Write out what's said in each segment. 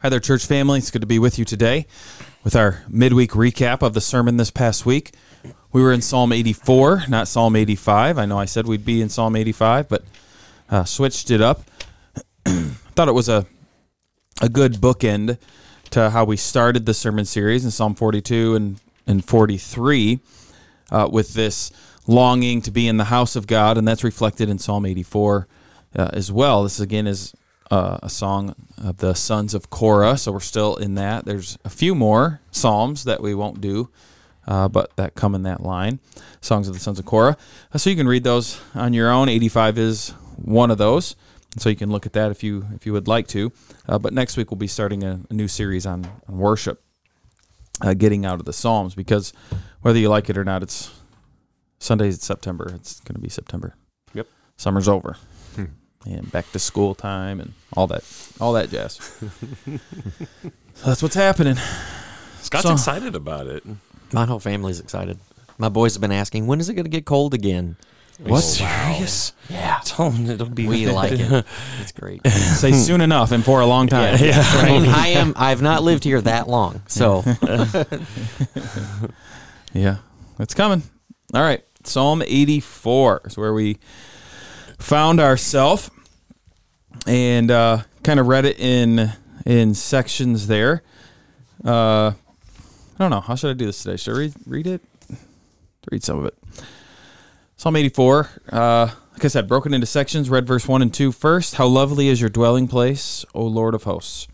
Hi there, church family. It's good to be with you today with our midweek recap of the sermon this past week. We were in Psalm 84, not Psalm 85. I know I said we'd be in Psalm 85, but uh, switched it up. I thought it was a a good bookend to how we started the sermon series in Psalm 42 and, and 43 uh, with this longing to be in the house of God, and that's reflected in Psalm 84 uh, as well. This again is uh, a song of the sons of Korah, so we're still in that. There's a few more psalms that we won't do, uh, but that come in that line, songs of the sons of Korah. Uh, so you can read those on your own. 85 is one of those, so you can look at that if you if you would like to. Uh, but next week we'll be starting a, a new series on, on worship, uh, getting out of the psalms, because whether you like it or not, it's Sundays. September. It's going to be September. Yep. Summer's over and back to school time and all that all that jazz. so that's what's happening. Scott's So- excited about it. My whole family's excited. My boys have been asking, when is it going to get cold again? What? Oh, serious? Yeah. Tell him it'll be. We like it. It's great. Say soon enough and for a long time. I mean, I am. I've not lived here that long, so Yeah, it's coming. All right, Psalm 84 is where we found ourselves, and uh, kind of read it in in sections there. Uh, I don't know how should I do this today. Should I read, read it? Read some of it. Psalm 84. Uh, like I said, broken into sections. Read verse one and two first. How lovely is your dwelling place, O Lord of hosts.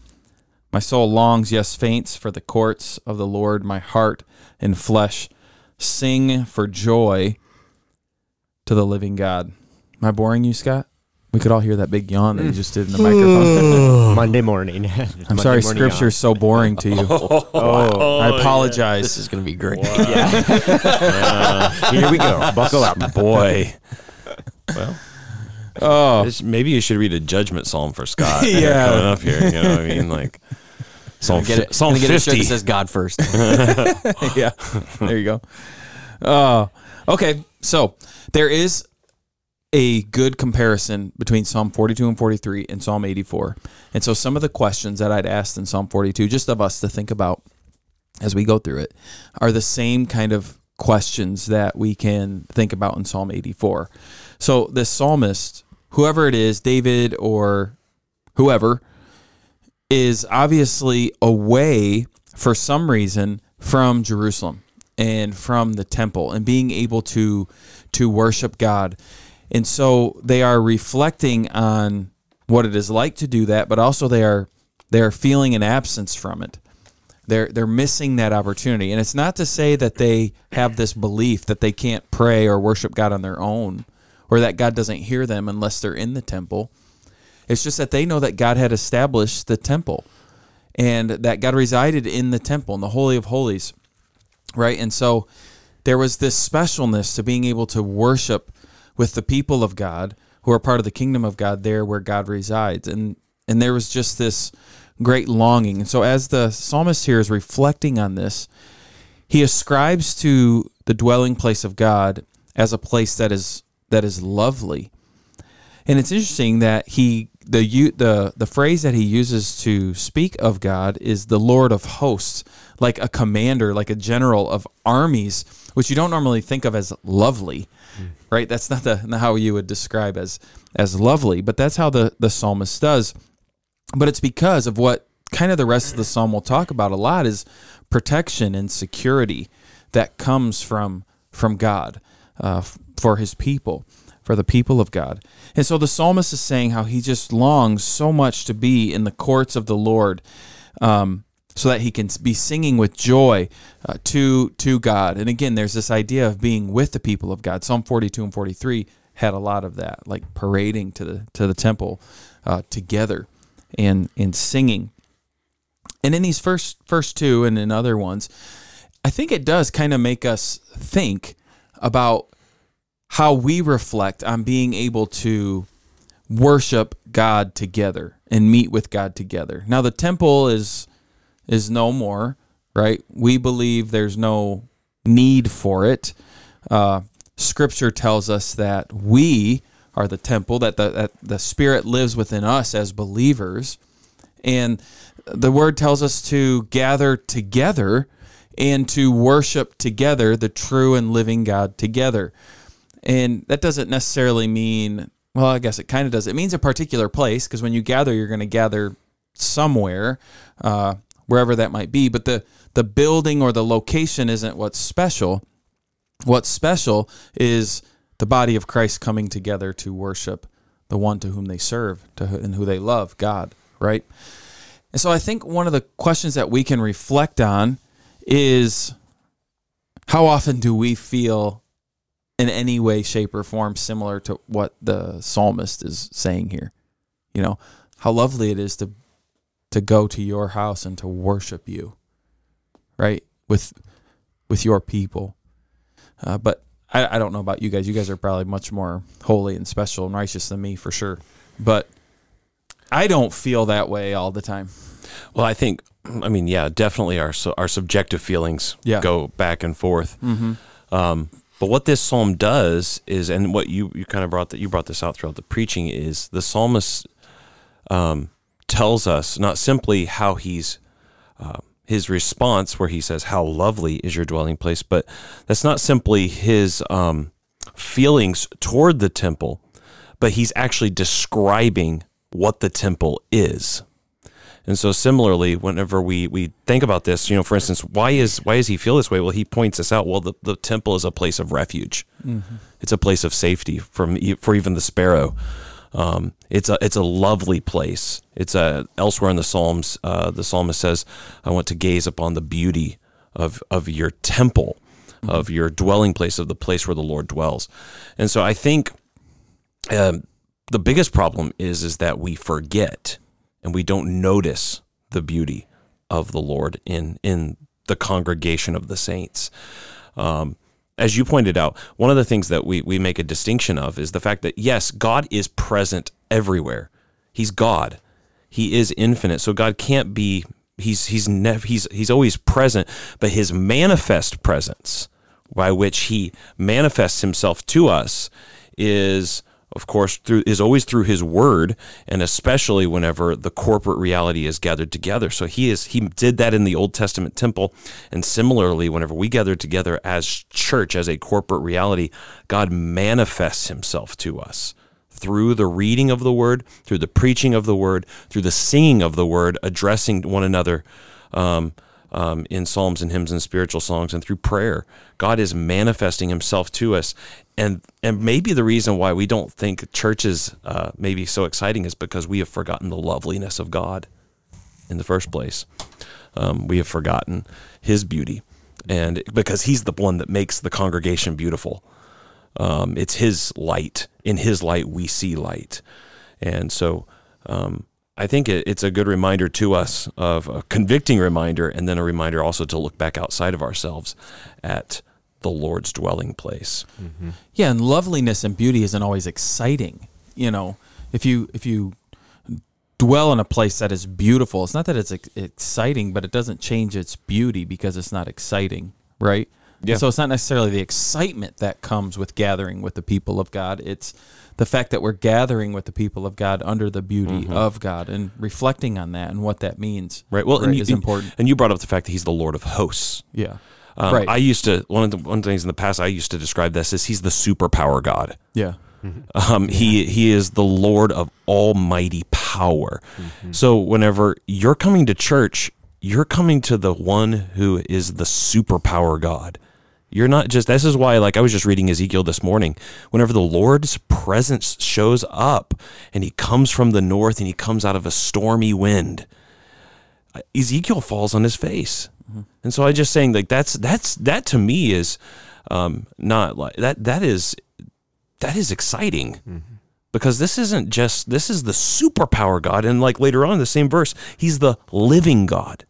My soul longs, yes, faints for the courts of the Lord. My heart and flesh sing for joy to the living God. Am I boring you, Scott? We could all hear that big yawn that you mm. just did in the microphone. Monday morning. I'm sorry, scripture is so boring to you. Oh, oh, I apologize. this is going to be great. Uh, here we go. Buckle up. Boy. Well, oh, this- maybe you should read a judgment psalm for Scott. Yeah. yeah, coming up here. You know what I mean? Like Psalm, Get it, Psalm get a shirt fifty. that says God first. yeah. There you go. Oh, okay. So there is a good comparison between Psalm 42 and 43 and Psalm 84. And so some of the questions that I'd asked in Psalm 42, just of us to think about as we go through it, are the same kind of questions that we can think about in Psalm 84. So this psalmist, whoever it is, David or whoever, is obviously away for some reason from Jerusalem and from the temple and being able to to worship God. And so they are reflecting on what it is like to do that, but also they are they are feeling an absence from it. They're they're missing that opportunity. And it's not to say that they have this belief that they can't pray or worship God on their own or that God doesn't hear them unless they're in the temple. It's just that they know that God had established the temple and that God resided in the temple, in the Holy of Holies, right? And so there was this specialness to being able to worship with the people of God who are part of the kingdom of God there where God resides. And and there was just this great longing. And so as the psalmist here is reflecting on this, he ascribes to the dwelling place of God as a place that is that is lovely. And it's interesting that he the the the phrase that he uses to speak of God is the Lord of hosts, like a commander, like a general of armies, which you don't normally think of as lovely, right? That's not the how you would describe as as lovely, but that's how the the psalmist does. But it's because of what kind of the rest of the psalm will talk about a lot is protection and security that comes from from God uh, for His people, for the people of God. And so the psalmist is saying how he just longs so much to be in the courts of the Lord, um, so that he can be singing with joy uh, to to God. And again, there's this idea of being with the people of God. Psalm 42 and 43 had a lot of that, like parading to the to the temple uh, together and and singing. And in these first first two and in other ones, I think it does kind of make us think about how we reflect on being able to worship God together and meet with God together. Now the temple is is no more, right? We believe there's no need for it. Uh, scripture tells us that we are the temple, that the, that the Spirit lives within us as believers, And the word tells us to gather together and to worship together the true and living God together. And that doesn't necessarily mean, well, I guess it kind of does. It means a particular place because when you gather, you're going to gather somewhere, uh, wherever that might be. But the, the building or the location isn't what's special. What's special is the body of Christ coming together to worship the one to whom they serve to and who they love, God, right? And so I think one of the questions that we can reflect on is how often do we feel in any way, shape, or form similar to what the psalmist is saying here? You know, how lovely it is to to go to your house and to worship you, right? With with your people. Uh, but I, I don't know about you guys. You guys are probably much more holy and special and righteous than me for sure. But I don't feel that way all the time. Well, I think, I mean, yeah, definitely our our subjective feelings Yeah. go back and forth. Mm-hmm. Um, but what this psalm does is, and what you you kind of brought that you brought this out throughout the preaching is the psalmist um, tells us not simply how he's uh, his response where he says how lovely is your dwelling place, but that's not simply his um, feelings toward the temple, but he's actually describing what the temple is. And so similarly, whenever we, we think about this, you know, for instance, why is why does he feel this way? Well, he points us out. Well, the, the temple is a place of refuge. It's a place of safety from for even the sparrow. Um, it's a it's a lovely place. It's a elsewhere in the Psalms. Uh, the psalmist says, "I want to gaze upon the beauty of of your temple, of your dwelling place, of the place where the Lord dwells." And so I think um, the biggest problem is is that we forget and we don't notice the beauty of the Lord in in the congregation of the saints. Um, as you pointed out, one of the things that we, we make a distinction of is the fact that yes, God is present everywhere. He's God. He is infinite. So God can't be he's he's nev- he's he's always present, but his manifest presence by which he manifests himself to us is of course through is always through his word and especially whenever the corporate reality is gathered together. So he is he did that in the old testament temple and similarly whenever we gather together as church as a corporate reality god manifests himself to us through the reading of the word through the preaching of the word through the singing of the word addressing one another um, um, in psalms and hymns and spiritual songs and through prayer. God is manifesting Himself to us, and and maybe the reason why we don't think church is uh, maybe so exciting is because we have forgotten the loveliness of God in the first place. Um, we have forgotten His beauty, and because He's the one that makes the congregation beautiful. Um, it's His light. In His light, we see light, and so. Um, I think it, it's a good reminder to us of a convicting reminder, and then a reminder also to look back outside of ourselves at the Lord's dwelling place. Mm-hmm. Yeah, and loveliness and beauty isn't always exciting. You know, if you if you dwell in a place that is beautiful, it's not that it's exciting, but it doesn't change its beauty because it's not exciting, right? Yeah. So it's not necessarily the excitement that comes with gathering with the people of God. It's the fact that we're gathering with the people of God under the beauty of God and reflecting on that and what that means. Right. Well, and you, is important. And you brought up the fact that He's the Lord of hosts. Yeah. Um, right. I used to one of the one of the things in the past I used to describe this as He's the superpower God. yeah. Um, He he is the Lord of Almighty power. So whenever you're coming to church, you're coming to the one who is the superpower God. You're not just. This is why, like I was just reading Ezekiel this morning. Whenever the Lord's presence shows up, and He comes from the north, and He comes out of a stormy wind, Ezekiel falls on his face. And so I just saying like that's that's that to me is um, not like that that is that is exciting because this isn't just this is the superpower God and like later on in the same verse he's the living God.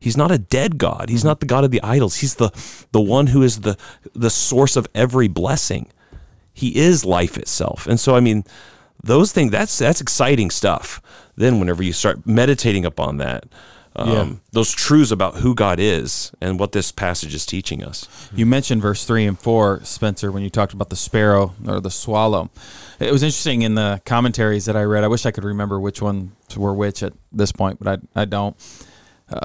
He's not a dead God. He's not the God of the idols. He's the the one who is the the source of every blessing. He is life itself. And so I mean those things that's that's exciting stuff. Then whenever you start meditating upon that um, Yeah. those truths about who God is and what this passage is teaching us. You mentioned verse three and four, Spencer, when you talked about the sparrow or the swallow. It was interesting in the commentaries that I read. I wish I could remember which ones were which at this point, but I I don't. Uh,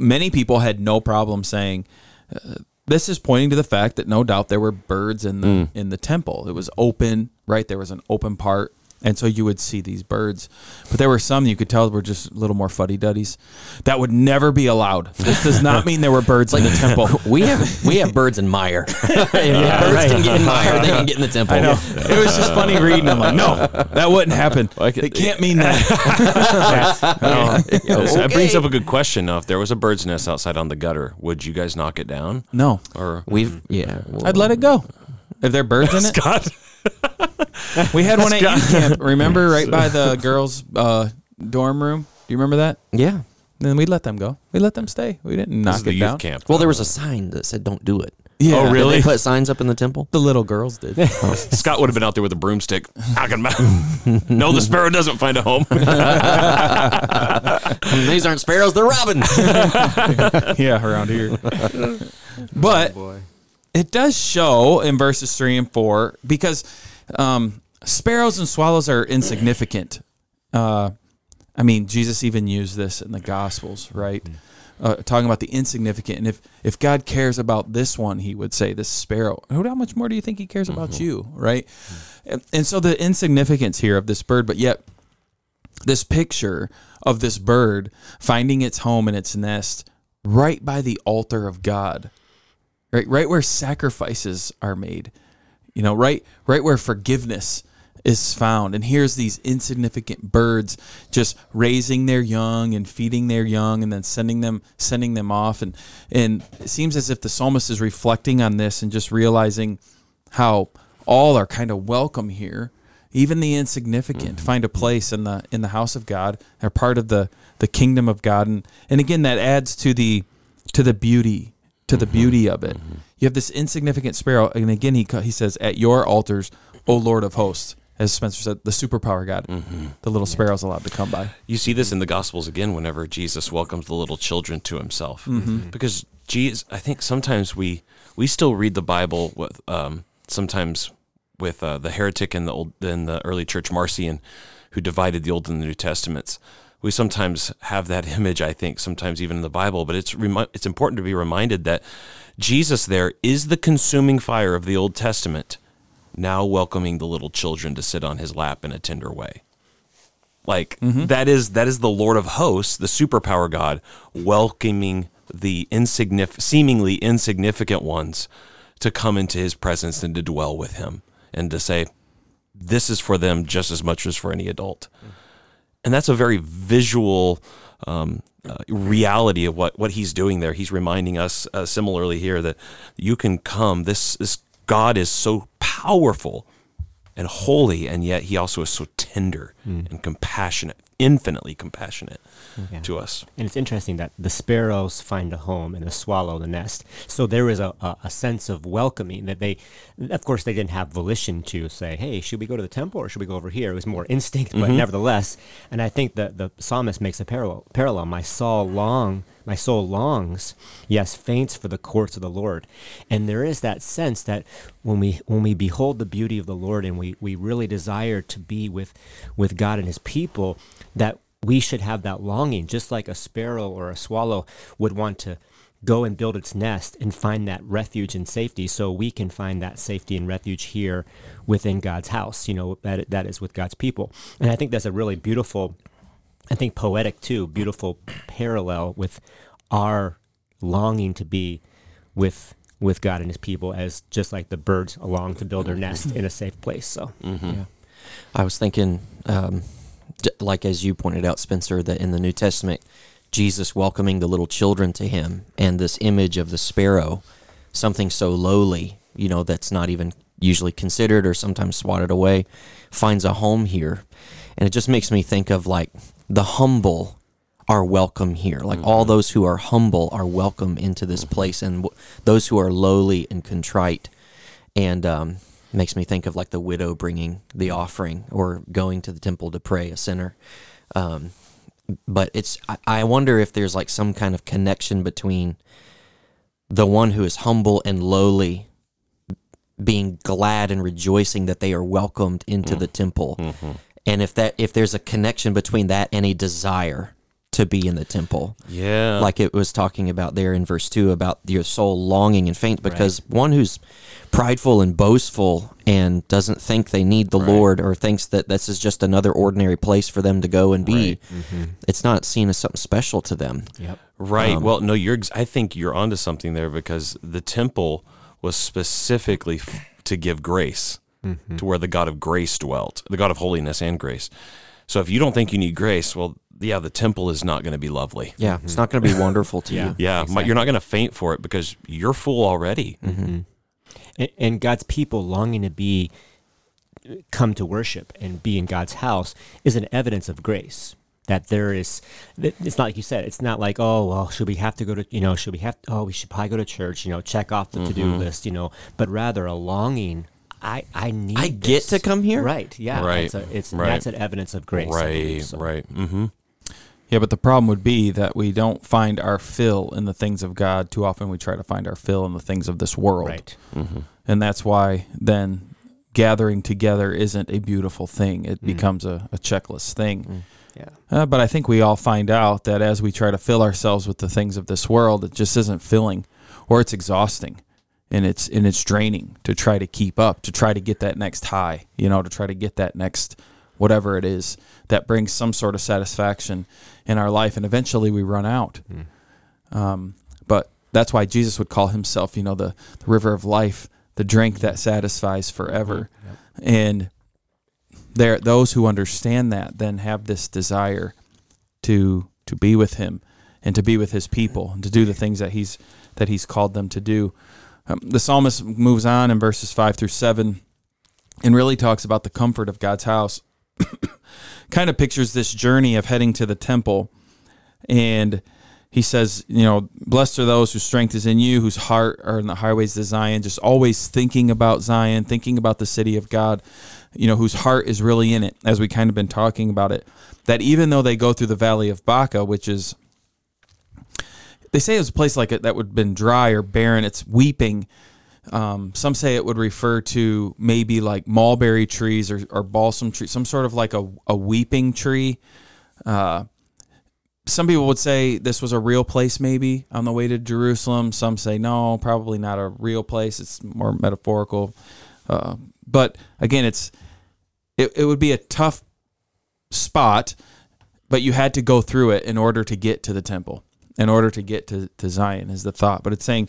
many people had no problem saying. Uh, this is pointing to the fact that no doubt there were birds in the in the temple. It was open, right? There was an open part, and so you would see these birds. But there were some you could tell were just a little more fuddy duddies. That would never be allowed. This does not mean there were birds in the temple. We have we have birds in mire. if birds can get in mire, they can get in the temple. I know. It was just funny reading. I'm like, no, that wouldn't happen. Like it- it can't mean that. Oh. That brings up a good question. Now, if there was a bird's nest outside on the gutter, would you guys knock it down? No, Or We've yeah. well, I'd let it go. If there are birds in it, God, we had one at youth camp. Remember, right by the girls' uh, dorm room. Do you remember that? yeah. Then we let them go. We let them stay. We didn't this knock is the it youth down. camp. Well, there was a sign that said "Don't do it." Yeah. Oh, Did really? they put signs up in the temple? The little girls did. Scott would have been out there with a broomstick. Knocking 'em out. no, the sparrow doesn't find a home. These aren't sparrows; they're robins. yeah, around here. but it does show in verses three and four because um, sparrows and swallows are insignificant. Uh, I mean, Jesus even used this in the Gospels, right? Uh, talking about the insignificant, and if if God cares about this one, He would say this sparrow. How much more do you think He cares about you, right? And, and so the insignificance here of this bird, but yet this picture of this bird finding its home in its nest right by the altar of God, right, right where sacrifices are made, you know, right, right where forgiveness is found. And here's these insignificant birds just raising their young and feeding their young, and then sending them, sending them off. And and it seems as if the psalmist is reflecting on this and just realizing how all are kind of welcome here even the insignificant mm-hmm. find a place in the in the house of God. They're part of the the kingdom of God, and and again that adds to the to the beauty to the beauty of it. You have this insignificant sparrow, and again he he says, "At your altars, O Lord of hosts." As Spencer said, the superpower God, the little sparrow's allowed to come by. You see this in the Gospels again whenever Jesus welcomes the little children to himself. Because Jesus, I think sometimes we we still read the Bible with um, sometimes with uh, the heretic in the old in the early church Marcion, who divided the Old and the New Testaments. We sometimes have that image. I think sometimes even in the Bible, but it's remi- it's important to be reminded that Jesus there is the consuming fire of the Old Testament, now welcoming the little children to sit on his lap in a tender way. Like mm-hmm. that is that is the Lord of hosts, the superpower God, welcoming the seemingly insignificant ones to come into His presence and to dwell with Him, and to say, "This is for them just as much as for any adult." Mm-hmm. And that's a very visual um, uh, reality of what what He's doing there. He's reminding us uh, similarly here that you can come. This this God is so powerful and holy, and yet he also is so tender hmm. and compassionate, infinitely compassionate Yeah. to us. And it's interesting that the sparrows find a home and the swallow the nest. So there is a, a, a sense of welcoming that they, of course, they didn't have volition to say, hey, should we go to the temple or should we go over here? It was more instinct, but mm-hmm. nevertheless. And I think that the psalmist makes a parallel. parallel. My soul long, my soul longs, yes, faints for the courts of the Lord. And there is that sense that when we when we behold the beauty of the Lord and we, we really desire to be with with God and his people, that we should have that longing, just like a sparrow or a swallow would want to go and build its nest and find that refuge and safety. So we can find that safety and refuge here within God's house. You know that that is with God's people, and I think that's a really beautiful, I think poetic too, beautiful parallel with our longing to be with with God and His people, as just like the birds along to build their nest in a safe place. So yeah. I was thinking, um, d- like as you pointed out, Spencer, that in the New Testament, Jesus welcoming the little children to him, and this image of the sparrow, something so lowly, you know, that's not even usually considered or sometimes swatted away, finds a home here. And it just makes me think of like the humble are welcome here. Like all those who are humble are welcome into this place, and w- those who are lowly and contrite and um, makes me think of like the widow bringing the offering or going to the temple to pray, a sinner. Um, but it's I, I wonder if there's like some kind of connection between the one who is humble and lowly being glad and rejoicing that they are welcomed into the temple and if that if there's a connection between that and a desire to be in the temple Yeah. like it was talking about there in verse 2 about your soul longing and faint because one who's prideful and boastful and doesn't think they need the lord or thinks that this is just another ordinary place for them to go and be it's not seen as something special to them Yep. Right. Um, well, no, you're. I think you're onto something there because the temple was specifically to give grace, Mm-hmm. to where the God of grace dwelt, the God of holiness and grace. So if you don't think you need grace, well, yeah, the temple is not going to be lovely. yeah it's mm-hmm. not going to be wonderful to Yeah. you Yeah, my- you're not going to faint for it because you're full already. Mm-hmm. Mm-hmm. and, and God's people longing to be come to worship and be in God's house is an evidence of grace. That there is, it's not like you said. It's not like, oh well, should we have to go to, you know, should we have? Oh, we should probably go to church, you know, check off the to do list, you know. But rather a longing. I I need. I get this. to come here? Right. Yeah. Right, It's, a, it's right. that's an evidence of grace. I believe, Right. so. Right. Mm-hmm. Yeah, but the problem would be that we don't find our fill in the things of God. Too often we try to find our fill in the things of this world. Right. And that's why then gathering together isn't a beautiful thing. It becomes a, a checklist thing. Yeah. Uh, but I think we all find out that as we try to fill ourselves with the things of this world, it just isn't filling or it's exhausting and it's and it's draining to try to keep up, to try to get that next high, you know, to try to get that next whatever it is that brings some sort of satisfaction in our life and eventually we run out. Um, but that's why Jesus would call himself, you know, the, the river of life, the drink that satisfies forever. And there those who understand that then have this desire to to be with him and to be with his people and to do the things that he's that he's called them to do. Um, the psalmist moves on in verses 5 through 7 and really talks about the comfort of God's house. kind of pictures this journey of heading to the temple and he says, you know, blessed are those whose strength is in you, whose heart are in the highways to Zion, just always thinking about Zion, thinking about the city of God, you know, whose heart is really in it, as we kind of been talking about it. That even though they go through the valley of Baca, which is, they say it was a place like it that would have been dry or barren, it's weeping. Um, some say it would refer to maybe like mulberry trees or, or balsam tree, some sort of like a, a weeping tree. Uh, some people would say this was a real place maybe on the way to Jerusalem. Some say no, probably not a real place. It's more metaphorical. Uh, but again, it's it, it would be a tough spot, but you had to go through it in order to get to the temple, in order to get to, to Zion is the thought. But it's saying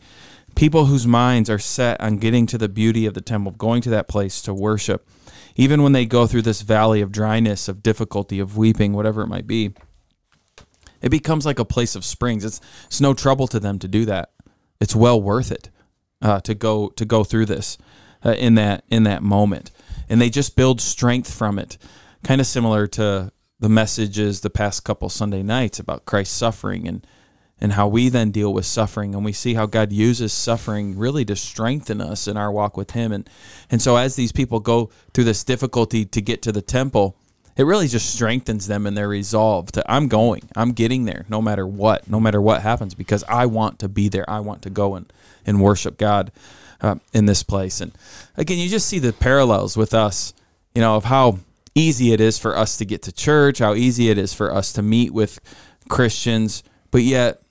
people whose minds are set on getting to the beauty of the temple, going to that place to worship, even when they go through this valley of dryness, of difficulty, of weeping, whatever it might be, it becomes like a place of springs. It's it's no trouble to them to do that. It's well worth it uh, to go to go through this uh, in that in that moment, and they just build strength from it. Kind of similar to the messages the past couple Sunday nights about Christ's suffering and and how we then deal with suffering and we see how God uses suffering really to strengthen us in our walk with him. And and so as these people go through this difficulty to get to the temple it really just strengthens them in their resolve to I'm going. I'm getting there no matter what no matter what happens because I want to be there. I want to go and and worship God uh, in this place. And again you just see the parallels with us you know of how easy it is for us to get to church how easy it is for us to meet with Christians but yet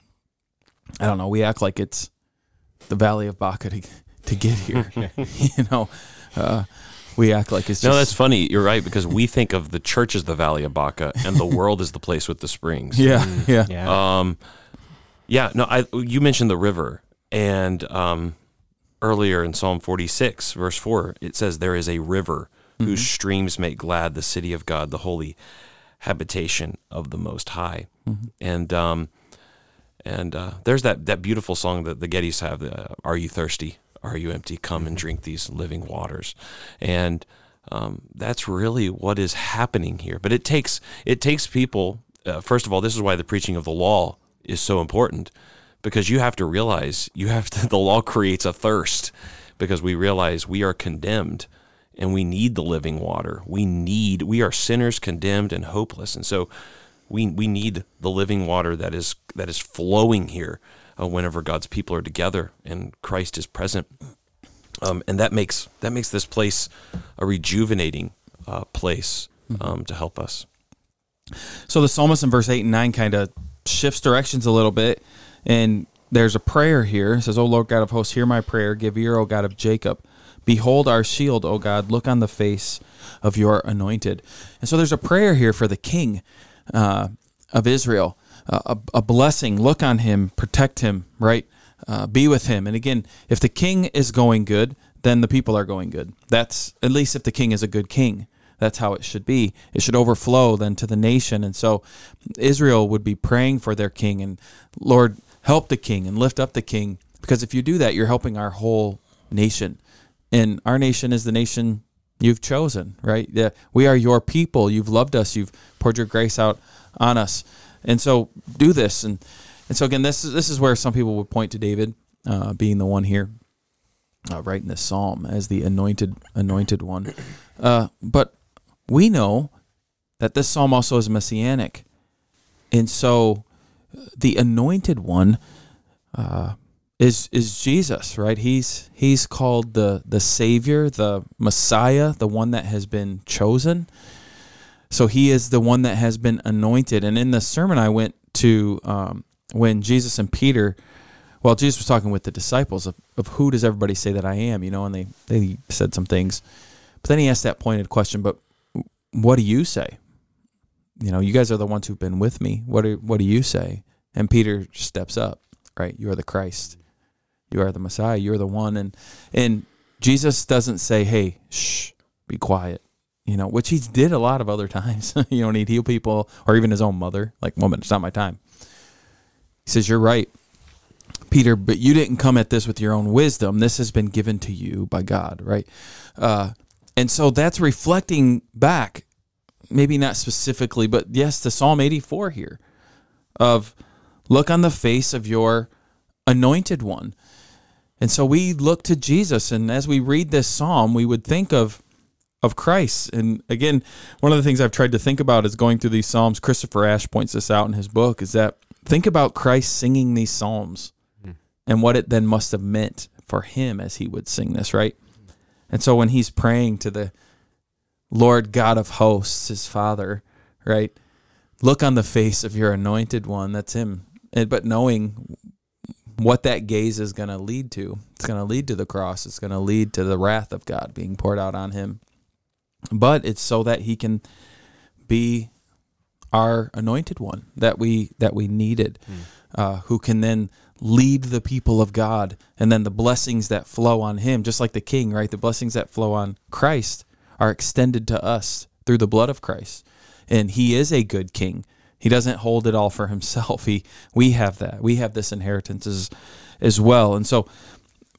I don't know. We act like it's the Valley of Baca to, to get here. you know, uh, we act like it's just. No, that's funny. You're right because we think of the church as the Valley of Baca, and the world is the place with the springs. yeah, yeah, Yeah. Um, yeah. No, I. You mentioned the river, and um, earlier in Psalm 46, verse four, it says, "There is a river whose streams make glad the city of God, the holy habitation of the Most High." And um, and uh, there's that that beautiful song that the Gettys have. Uh, Are you thirsty? Are you empty? Come and drink these living waters. And um, that's really what is happening here. But it takes it takes people. Uh, first of all, this is why the preaching of the law is so important, because you have to realize you have to. The law creates a thirst, because we realize we are condemned, and we need the living water. We need. We are sinners, condemned, and hopeless. And so we we need the living water that is that is flowing here uh, whenever God's people are together and Christ is present. Um, and that makes that makes this place a rejuvenating uh, place um, to help us. So the psalmist in verse 8 and 9 kind of shifts directions a little bit. And there's a prayer here. It says, O Lord God of hosts, hear my prayer. Give ear, O God of Jacob. Behold our shield, O God. Look on the face of your anointed. And so there's a prayer here for the king uh, of Israel. Uh, a, a blessing. Look on him, protect him, right? Uh, be with him. And again, if the king is going good, then the people are going good. That's at least if the king is a good king. That's how it should be. It should overflow then to the nation. And so Israel would be praying for their king and Lord, help the king and lift up the king. Because if you do that, you're helping our whole nation. And our nation is the nation you've chosen, right? Yeah, we are your people. You've loved us. You've poured your grace out on us. And so do this. And and so again, this is this is where some people would point to David uh, being the one here, uh, writing this psalm as the anointed anointed one. Uh, but we know that this psalm also is messianic, and so the anointed one uh, is is Jesus, right? He's he's called the the Savior, the Messiah, the one that has been chosen. So he is the one that has been anointed. And in the sermon I went to um, when Jesus and Peter, well, Jesus was talking with the disciples of, of who does everybody say that I am, you know, and they they said some things, but then he asked that pointed question, but what do you say? You know, you guys are the ones who've been with me. What do what do you say? And Peter steps up, right? You are the Christ. You are the Messiah. You're the one. And and Jesus doesn't say, "Hey, shh, be quiet." You know, which he did a lot of other times. you know, he'd heal people, or even his own mother. Like, woman, it's not my time. He says, "You're right, Peter, but you didn't come at this with your own wisdom. This has been given to you by God, right?" Uh, and so that's reflecting back, maybe not specifically, but yes, to Psalm 84 here, of look on the face of your anointed one. And so we look to Jesus, and as we read this psalm, we would think of of Christ. And again, one of the things I've tried to think about is going through these psalms. Christopher Ash points this out in his book: is that think about Christ singing these psalms, hmm. and what it then must have meant for him as he would sing this, right? And so when he's praying to the Lord God of hosts, his Father, right? Look on the face of your anointed one. That's him. And, but knowing what that gaze is going to lead to, it's going to lead to the cross. It's going to lead to the wrath of God being poured out on him. But it's so that he can be our anointed one that we that we needed, uh, who can then lead the people of God, and then the blessings that flow on him, just like the King, right? The blessings that flow on Christ are extended to us through the blood of Christ, and He is a good King. He doesn't hold it all for himself. He we have that. We have this inheritance as, as well. And so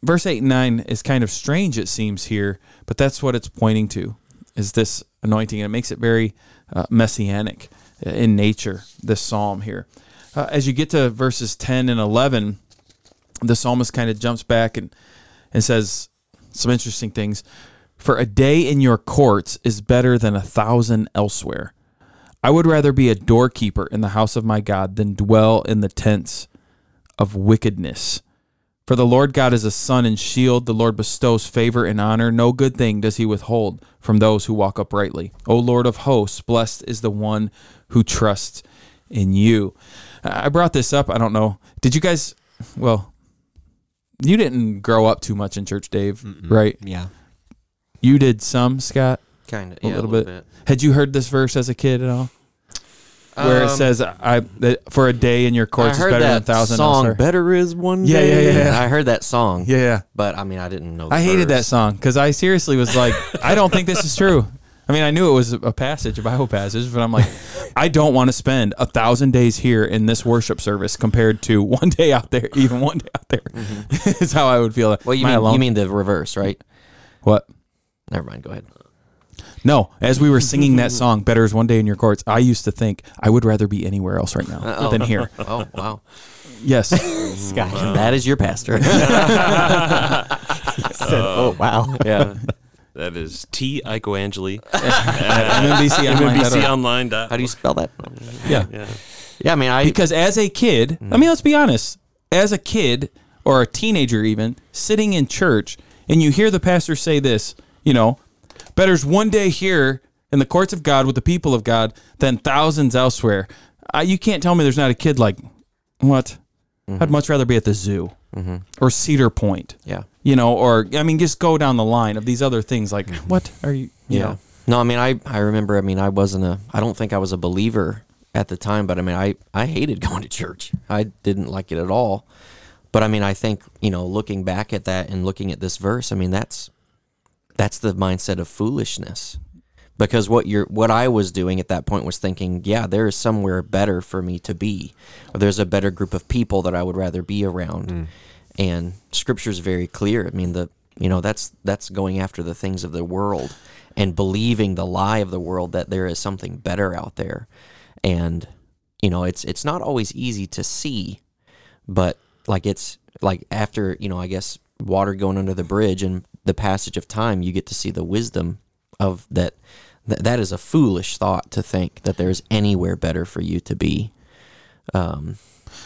verse 8 and 9 is kind of strange it seems here, but that's what it's pointing to is this anointing and it makes it very uh, messianic in nature this psalm here. Uh, as you get to verses 10 and 11, the psalmist kind of jumps back and and says some interesting things. For a day in your courts is better than a thousand elsewhere. I would rather be a doorkeeper in the house of my God than dwell in the tents of wickedness. For the Lord God is a sun and shield. The Lord bestows favor and honor. No good thing does he withhold from those who walk uprightly. O Lord of hosts, blessed is the one who trusts in you. I brought this up. I don't know. Did you guys, well, you didn't grow up too much in church, Dave, right? Yeah. You did some, Scott? Kind of, A yeah, little bit. Had you heard this verse as a kid at all? Where it Um, says, "I for a day in your courts is better than a that thousand song. elsewhere." Better is one Yeah, yeah, day. yeah, yeah. I heard that song. Yeah, yeah. but I mean, I didn't know. I hated that song because I seriously was like, I don't think this is true. I mean, I knew it was a passage, a Bible passage, but I'm like, I don't want to spend a thousand days here in this worship service compared to one day out there, even one day out there. is how I would feel. Well, you mean you mean the reverse, right? what? Never mind. Go ahead. No, as we were singing that song, "Better is one day in your courts," I used to think I would rather be anywhere else right now Uh-oh. than here. Oh wow, Yes, Scott that is your pastor. said, "Oh wow." yeah. That is T Icoangeli. MNBC online. MNBC online. How do you spell that? Yeah. Yeah. Yeah, I mean, I Because as a kid, I mean, let's be honest. As a kid or a teenager, even sitting in church, and you hear the pastor say this, you know, better's one day here in the courts of God with the people of God than thousands elsewhere. Uh, you can't tell me there's not a kid like, what? I'd much rather be at the zoo or Cedar Point, yeah. you know, or I mean, just go down the line of these other things. Like, what are you? you Yeah. know? No, I mean, I, I remember, I mean, I wasn't a, I don't think I was a believer at the time, but I mean, I, I hated going to church. I didn't like it at all. But I mean, I think, you know, looking back at that and looking at this verse, I mean, that's, that's the mindset of foolishness. Because what you're, what I was doing at that point was thinking, yeah, there is somewhere better for me to be, or there's a better group of people that I would rather be around. Mm. And Scripture is very clear. I mean, the, you know, that's that's going after the things of the world and believing the lie of the world that there is something better out there. And you know, it's it's not always easy to see, but like it's like after, you know, I guess water going under the bridge and the passage of time, you get to see the wisdom of that th- that is a foolish thought to think that there's anywhere better for you to be. Um,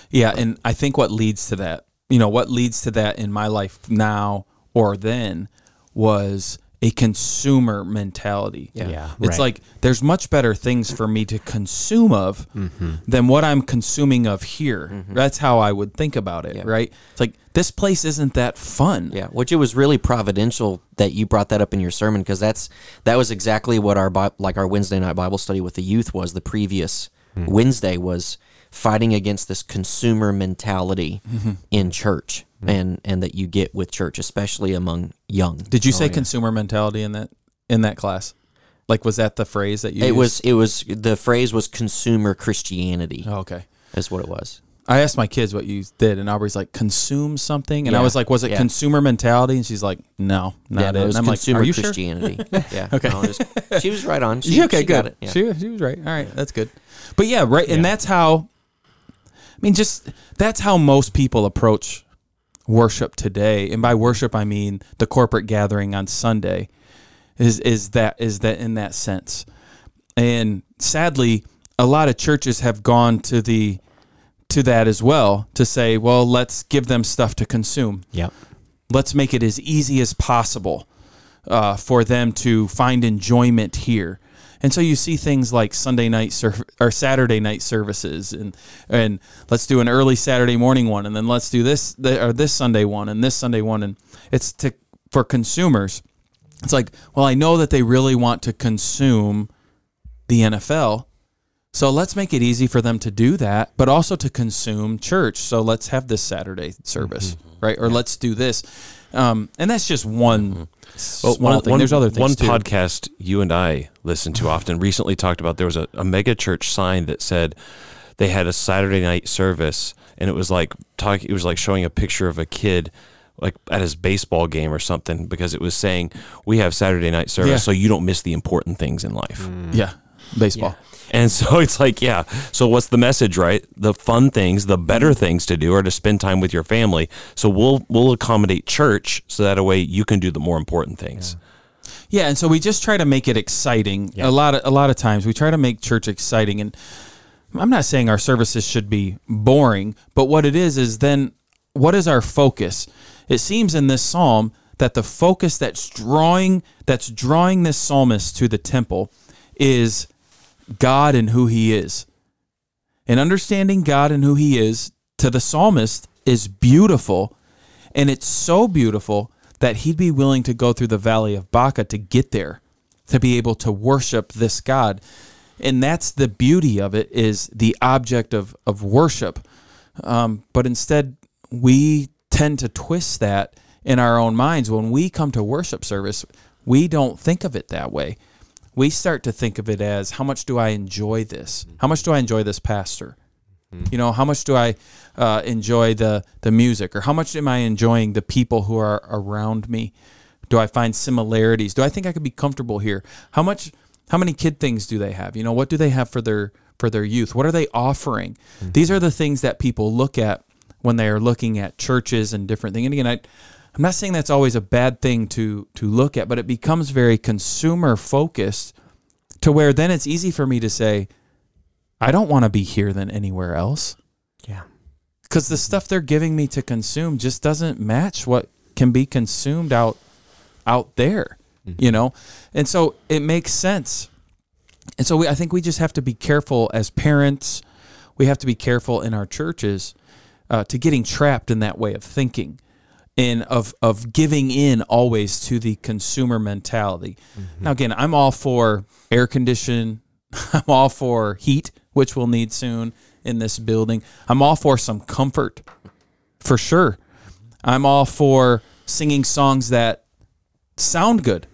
Yeah, and I think what leads to that, you know, what leads to that in my life now or then was a consumer mentality. Yeah. Yeah, It's right. like there's much better things for me to consume of mm-hmm. than what I'm consuming of here. Mm-hmm. That's how I would think about it, Yeah. right? It's like this place isn't that fun. Yeah, which it was really providential that you brought that up in your sermon because that's that was exactly what our like our Wednesday night Bible study with the youth was. The previous mm-hmm. Wednesday was fighting against this consumer mentality mm-hmm. in church mm-hmm. and and that you get with church, especially among young. Did you say consumer mentality in that in that class? Like was that the phrase that you It used? was it was the phrase was consumer Christianity Oh, okay. is what it was. I asked my kids what you did, and Aubrey's like, consume something. And I was like, was it Yeah. consumer mentality? And she's like, no, not yeah, it. it was and I'm like, consumer are you sure? Christianity. yeah. Okay. no, was- she was right on. She, okay, she good. got it. Yeah. She, she was right. All right, that's good. But yeah, right, and that's how. I mean, just that's how most people approach worship today, and by worship I mean the corporate gathering on Sunday. Is is that is that in that sense? And sadly, a lot of churches have gone to the to that as well to say, well, let's give them stuff to consume Yep. let's make it as easy as possible uh, for them to find enjoyment here. And so you see things like Sunday night ser- or Saturday night services, and and let's do an early Saturday morning one, and then let's do this the, or this Sunday one, and this Sunday one, and it's to for consumers. It's like, well, I know that they really want to consume the NFL, so let's make it easy for them to do that, but also to consume church. So let's have this Saturday service, mm-hmm. right? Or let's do this. Um, and that's just one small one, thing. one- There's other things one too. podcast you and I listen to often recently talked about there was a, a mega church sign that said they had a Saturday night service and it was like talk it was like showing a picture of a kid like at his baseball game or something because it was saying we have Saturday night service Yeah. so you don't miss the important things in life. yeah, baseball. And so it's like, yeah. So what's the message, right? The fun things, the better mm-hmm. things to do are to spend time with your family. So we'll we'll accommodate church so that a way you can do the more important things. Yeah, and so we just try to make it exciting. A lot of a lot of times we try to make church exciting and I'm not saying our services should be boring, but what it is is then what is our focus? It seems in this psalm that the focus that's drawing that's drawing this psalmist to the temple is God and who he is. And understanding God and who he is to the psalmist is beautiful. And it's so beautiful that he'd be willing to go through the valley of Baca to get there, to be able to worship this God. And that's the beauty of it is the object of, of worship. Um, but instead, we tend to twist that in our own minds. When we come to worship service, we don't think of it that way. We start to think of it as how much do I enjoy this? Mm-hmm. How much do I enjoy this pastor? Mm-hmm. You know, how much do I uh, enjoy the the music, or how much am I enjoying the people who are around me? Do I find similarities? Do I think I could be comfortable here? How much? How many kid things do they have? You know, what do they have for their for their youth? What are they offering? Mm-hmm. These are the things that people look at when they are looking at churches and different things. And again, I I'm not saying that's always a bad thing to to look at, but it becomes very consumer focused to where then it's easy for me to say, I don't want to be here than anywhere else. Yeah. because the stuff they're giving me to consume just doesn't match what can be consumed out out there you know? And so it makes sense. And so we, i think we just have to be careful as parents. We have to be careful in our churches uh, to getting trapped in that way of thinking and of of giving in always to the consumer mentality. Mm-hmm. Now again i'm all for air condition. I'm all for heat which we'll need soon in this building. I'm all for some comfort for sure. I'm all for singing songs that sound good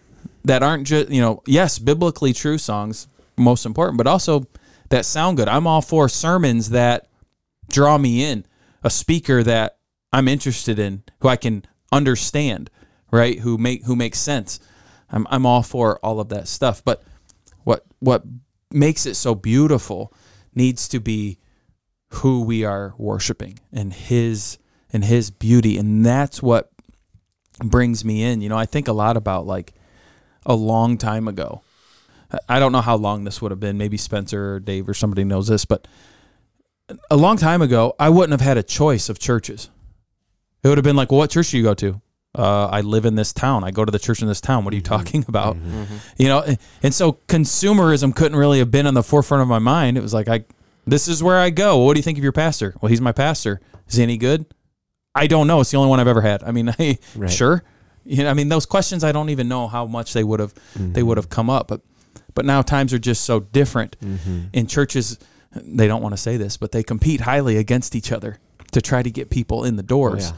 that aren't just you know yes biblically true songs most important but also that sound good. I'm all for sermons that draw me in a speaker that i'm interested in who i can understand right? Who make who makes sense. I'm, I'm all for all of that stuff. But what what makes it so beautiful needs to be who we are worshiping and his and his beauty. And that's what brings me in. You know i think a lot about like a long time ago. I don't know how long this would have been. Maybe spencer or dave or somebody knows this but a long time ago i wouldn't have had a choice of churches it would have been like well what church do you go to? Uh, i live in this town. I go to the church in this town. What are you mm-hmm. talking about? Mm-hmm. Mm-hmm. You know and- and so consumerism couldn't really have been on the forefront of my mind. It was like i this is where i go. What do you think of your pastor? Well he's my pastor. Is he any good? I don't know. It's the only one I've ever had. I mean, I, Right. sure. You know, I mean, those questions I don't even know how much they would have they would have come up. But but now times are just so different. In churches, they don't want to say this, but they compete highly against each other to try to get people in the doors,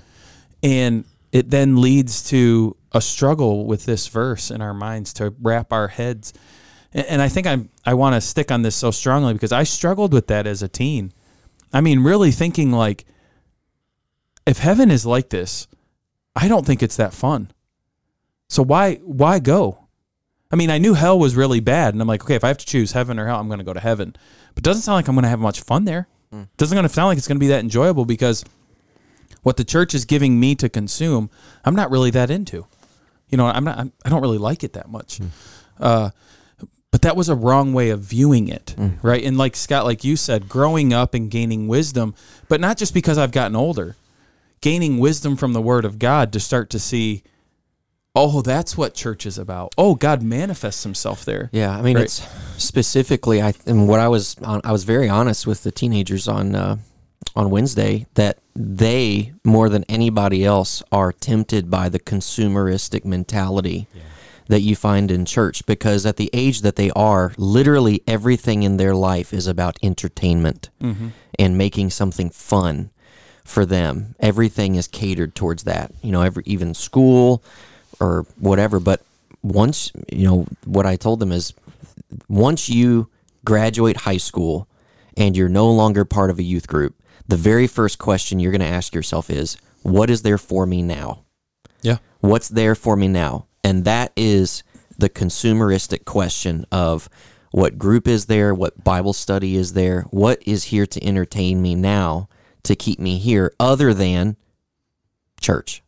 and it then leads to a struggle with this verse in our minds to wrap our heads. And, and I think I'm I want to stick on this so strongly because I struggled with that as a teen. I mean, really thinking like if heaven is like this, I don't think it's that fun. So why why go? I mean, I knew hell was really bad, and I'm like, okay, if I have to choose heaven or hell, I'm going to go to heaven. But it doesn't sound like I'm going to have much fun there. Mm. Doesn't going to sound like it's going to be that enjoyable because what the church is giving me to consume, I'm not really that into. You know, I'm not. I'm, I don't really like it that much. Uh, but that was a wrong way of viewing it, right? And like Scott, like you said, growing up and gaining wisdom, but not just because I've gotten older, gaining wisdom from the Word of God to start to see, oh, that's what church is about. Oh, God manifests Himself there. Yeah, I mean, Right. it's specifically. I and what I was on, I was very honest with the teenagers on uh, on Wednesday that they more than anybody else are tempted by the consumeristic mentality that you find in church because at the age that they are, literally everything in their life is about entertainment mm-hmm. and making something fun for them. Everything is catered towards that. You know, every even school or whatever. But once you know what I told them is, once you graduate high school and you're no longer part of a youth group, the very first question you're going to ask yourself is, "What is there for me now?" Yeah. what's there for me now and that is the consumeristic question of what group is there what bible study is there what is here to entertain me now to keep me here other than church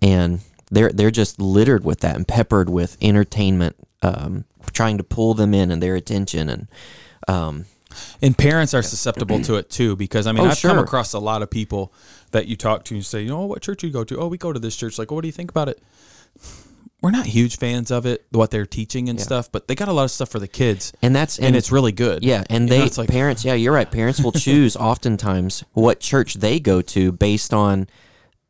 and they're they're just littered with that and peppered with entertainment um, trying to pull them in and their attention and um, And parents are susceptible to it too, because I mean, Oh, I've come across a lot of people that you talk to and say, you know, what church you go to? Oh, we go to this church. Like, what do you think about it? We're not huge fans of it, what they're teaching and stuff, but they got a lot of stuff for the kids, and that's and, it's really good. Yeah, and You know, they it's like- parents. Yeah, you're right. Parents will choose oftentimes what church they go to based on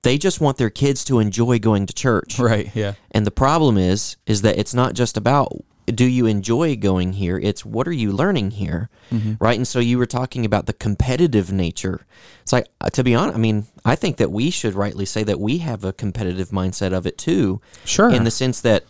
they just want their kids to enjoy going to church. right, yeah, And the problem is is that it's not just about do you enjoy going here? It's what are you learning here, Mm-hmm. right? And so you were talking about the competitive nature. It's like uh, to be honest, I mean, I think that we should rightly say that we have a competitive mindset of it too. Sure. In the sense that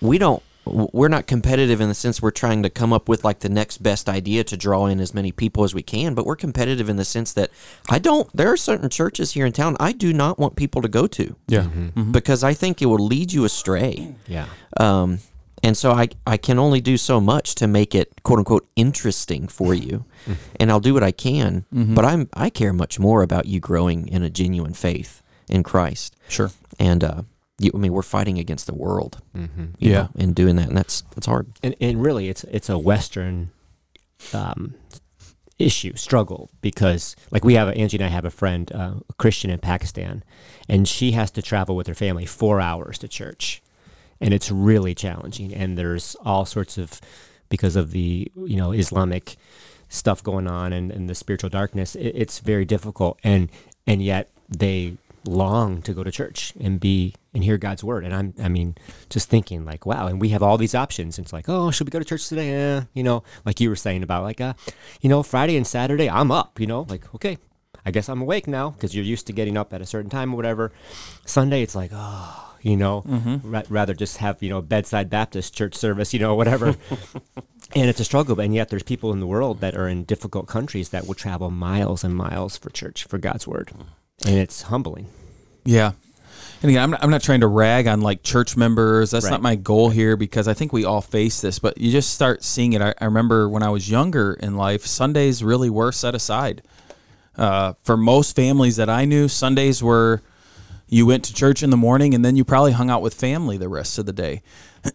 we don't we're not competitive in the sense we're trying to come up with like the next best idea to draw in as many people as we can, but we're competitive in the sense that I don't there are certain churches here in town I do not want people to go to yeah, because I think it will lead you astray. Yeah. Um, and so I, I can only do so much to make it quote unquote interesting for you. and I'll do what I can, but I'm I care much more about you growing in a genuine faith in Christ. Sure. And uh, you, I mean, we're fighting against the world, Mm-hmm. Yeah. know, in doing that, and that's that's hard. and, and really it's it's a western um, issue struggle because like we have a, angie and i have a friend uh, a christian in pakistan and she has to travel with her family four hours to church and it's really challenging and there's all sorts of because of the you know islamic stuff going on and, and the spiritual darkness it, it's very difficult and and yet they long to go to church and be and hear God's word. And I'm I mean, just thinking like, wow, and we have all these options. It's like, oh, should we go to church today? Eh, you know, like you were saying about like uh, you know, Friday and Saturday, I'm up, you know, like, okay, I guess I'm awake now because you're used to getting up at a certain time or whatever. Sunday, it's like, oh, you know, ra- rather just have, you know, bedside Baptist church service, you know, whatever. and it's a struggle, and yet there's people in the world that are in difficult countries that will travel miles and miles for church, for God's word. And it's humbling. Yeah. And again, I'm not, I'm not trying to rag on like church members. That's Right. not my goal here because I think we all face this, but you just start seeing it. I, I remember when I was younger in life, Sundays really were set aside. Uh, for most families that I knew, Sundays were you went to church in the morning and then you probably hung out with family the rest of the day.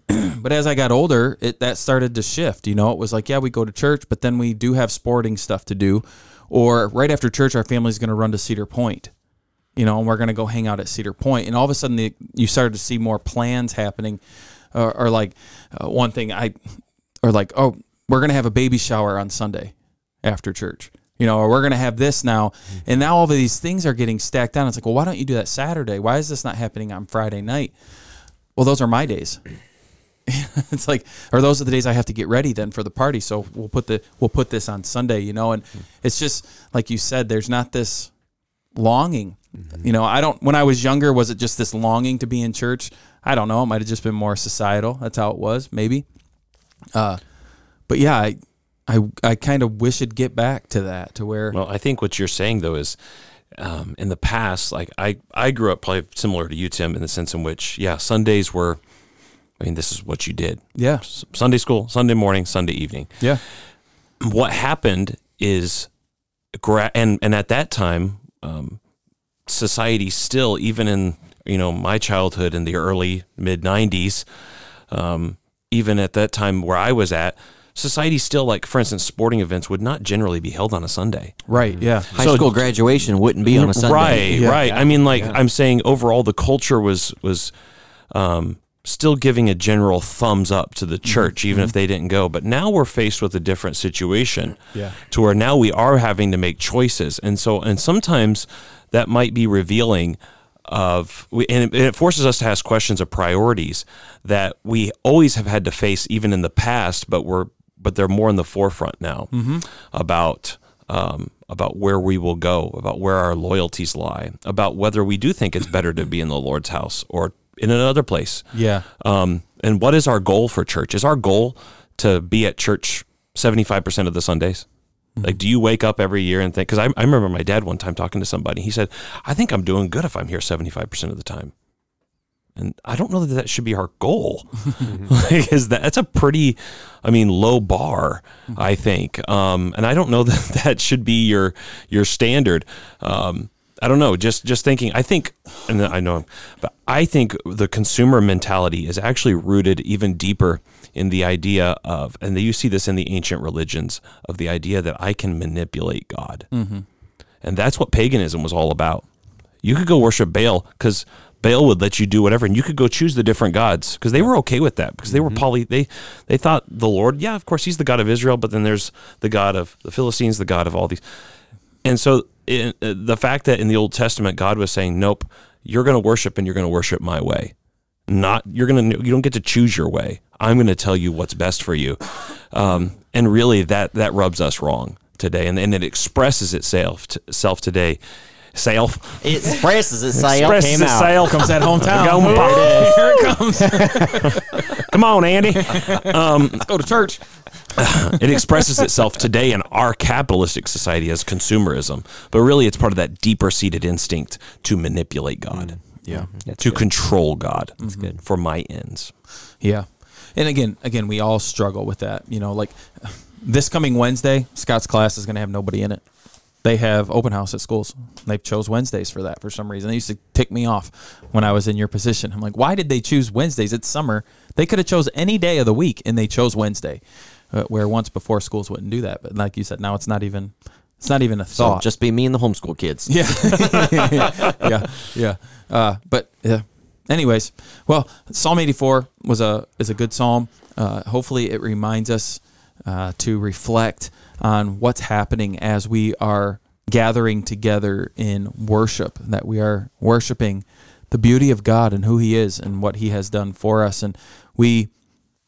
but as I got older, it that started to shift. You know, it was like, yeah, we go to church, but then we do have sporting stuff to do. Or right after church, our family's going to run to Cedar Point you know, and we're going to go hang out at Cedar Point. And all of a sudden, the, you started to see more plans happening, or, or like uh, one thing I, or like, oh, we're going to have a baby shower on Sunday after church, you know, or we're going to have this now. Mm-hmm. And now all of these things are getting stacked down. It's like, well, why don't you do that Saturday? Why is this not happening on Friday night? Well, those are my days. it's like, or those are the days I have to get ready then for the party. So we'll put the we'll put this on Sunday, you know. And mm-hmm. it's just like you said, there's not this longing. Mm-hmm. You know, I don't. When I was younger, was it just this longing to be in church? I don't know. It might have just been more societal. That's how it was, maybe. Uh, but yeah, I, I, I kind of wish it'd get back to that, to where Well, I think what you're saying though is, um, in the past, like I, I grew up probably similar to you, Tim, in the sense in which, yeah, Sundays were, I mean, this is what you did: yeah, Sunday school, Sunday morning, Sunday evening. yeah, What happened is, gra- and and at that time, um, society still, even in you know my childhood in the early mid '90s, um, even at that time where I was at. Society still, like for instance, sporting events would not generally be held on a Sunday. right, yeah, High So- school graduation wouldn't be on a Sunday. Right, Yeah. right. I mean, like I'm saying, overall, the culture was was um, still giving a general thumbs up to the church, even if they didn't go. But now we're faced with a different situation, Yeah. to where now we are having to make choices, and so and sometimes that might be revealing of we, and it, and it forces us to ask questions of priorities that we always have had to face even in the past but we're but they're more in the forefront now about um, about where we will go about where our loyalties lie about whether we do think it's better to be in the lord's house or in another place yeah, um, and what is our goal for church? Is our goal to be at church 75% of the Sundays? Like, do you wake up every year and think? Because I, I remember my dad one time talking to somebody. He said, I think I'm doing good if I'm here 75% of the time. And I don't know that that should be our goal. like, is that, that's a pretty, I mean, low bar, I think. Um, and I don't know that that should be your, your standard. Um, I don't know. Just just thinking. I think, and I know, but I think the consumer mentality is actually rooted even deeper in the idea of, and you see this in the ancient religions of the idea that I can manipulate God, mm-hmm. and that's what paganism was all about. You could go worship Baal because Baal would let you do whatever, and you could go choose the different gods because they were okay with that because they were poly. They they thought the Lord, yeah, of course, he's the God of Israel, but then there's the God of the Philistines, the God of all these. And so in, uh, the fact that in the Old Testament God was saying, "Nope, you're going to worship and you're going to worship my way. Not you're going to you don't get to choose your way. I'm going to tell you what's best for you." Um, and really, that that rubs us wrong today, and, and it expresses itself t- self today. Self It expresses itself. expresses Came out. itself. comes that hometown. Go, Here it comes. Come on, Andy. Um, Let's go to church. it expresses itself today in our capitalistic society as consumerism, but really it's part of that deeper seated instinct to manipulate God, mm. Yeah, mm-hmm. That's to good. control God mm-hmm. good. for my ends. yeah. And again, again, we all struggle with that. You know, like this coming Wednesday, Scott's class is going to have nobody in it. They have open house at schools. They chose Wednesdays for that for some reason. They used to tick me off when I was in your position. I'm like, why did they choose Wednesdays? It's summer. They could have chose any day of the week, and they chose Wednesday, uh, where once before schools wouldn't do that. But like you said, now it's not even it's not even a So thought. just be me and the homeschool kids. Yeah, yeah, yeah. Uh, but yeah. Anyways, well, Psalm 84 was a is a good psalm. Uh, hopefully, it reminds us uh, to reflect on what's happening as we are gathering together in worship. That we are worshiping the beauty of God and who He is and what He has done for us, and we,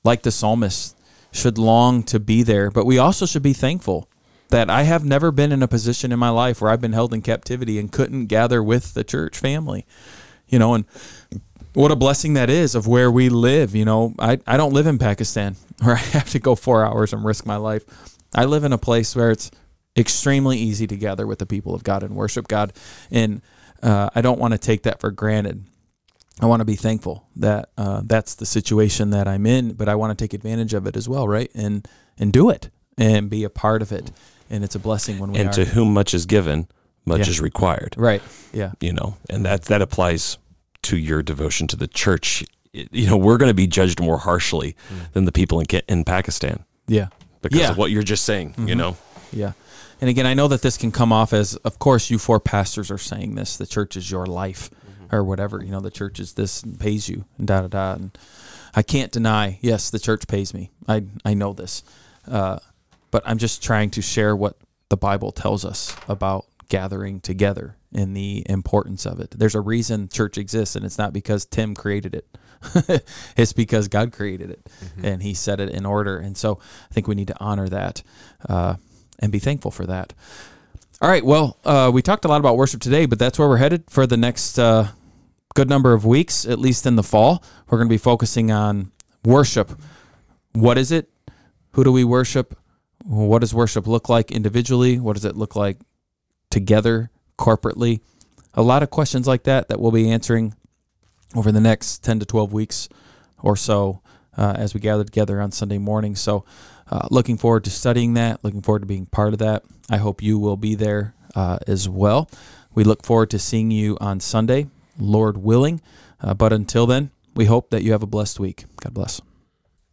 like the psalmist, should long to be there. But we also should be thankful that I have never been in a position in my life where I've been held in captivity and couldn't gather with the church family. You know, and what a blessing that is of where we live. You know, I, I don't live in Pakistan where I have to go four hours and risk my life. I live in a place where it's extremely easy to gather with the people of God and worship God. And uh, I don't want to take that for granted. I want to be thankful that uh, that's the situation that I'm in, but I want to take advantage of it as well, right? And and do it and be a part of it. And it's a blessing when we and are. to whom much is given, much Yeah. is required. right. Yeah. You know, and that that applies to your devotion to the church. You know, we're going to be judged more harshly than the people in in Pakistan Yeah. Because Yeah. of what you're just saying. You know, Yeah. And again, I know that this can come off as, of course, you four pastors are saying this. The church is your life or whatever. You know, the church is this and pays you and da da da. And I can't deny, yes, the church pays me. I, I know this. Uh, but I'm just trying to share what the Bible tells us about gathering together and the importance of it. There's a reason church exists, and it's not because Tim created it. it's because God created it and He set it in order. And so I think we need to honor that uh, and be thankful for that. All right. Well, uh, we talked a lot about worship today, but that's where we're headed for the next uh, good number of weeks, at least in the fall. We're going to be focusing on worship. What is it? Who do we worship? What does worship look like individually? What does it look like together, corporately? A lot of questions like that that we'll be answering over the next 10 to 12 weeks or so uh, as we gather together on Sunday morning. So, uh, looking forward to studying that, looking forward to being part of that. I hope you will be there uh, as well. We look forward to seeing you on Sunday, Lord willing. Uh, but until then, we hope that you have a blessed week. God bless.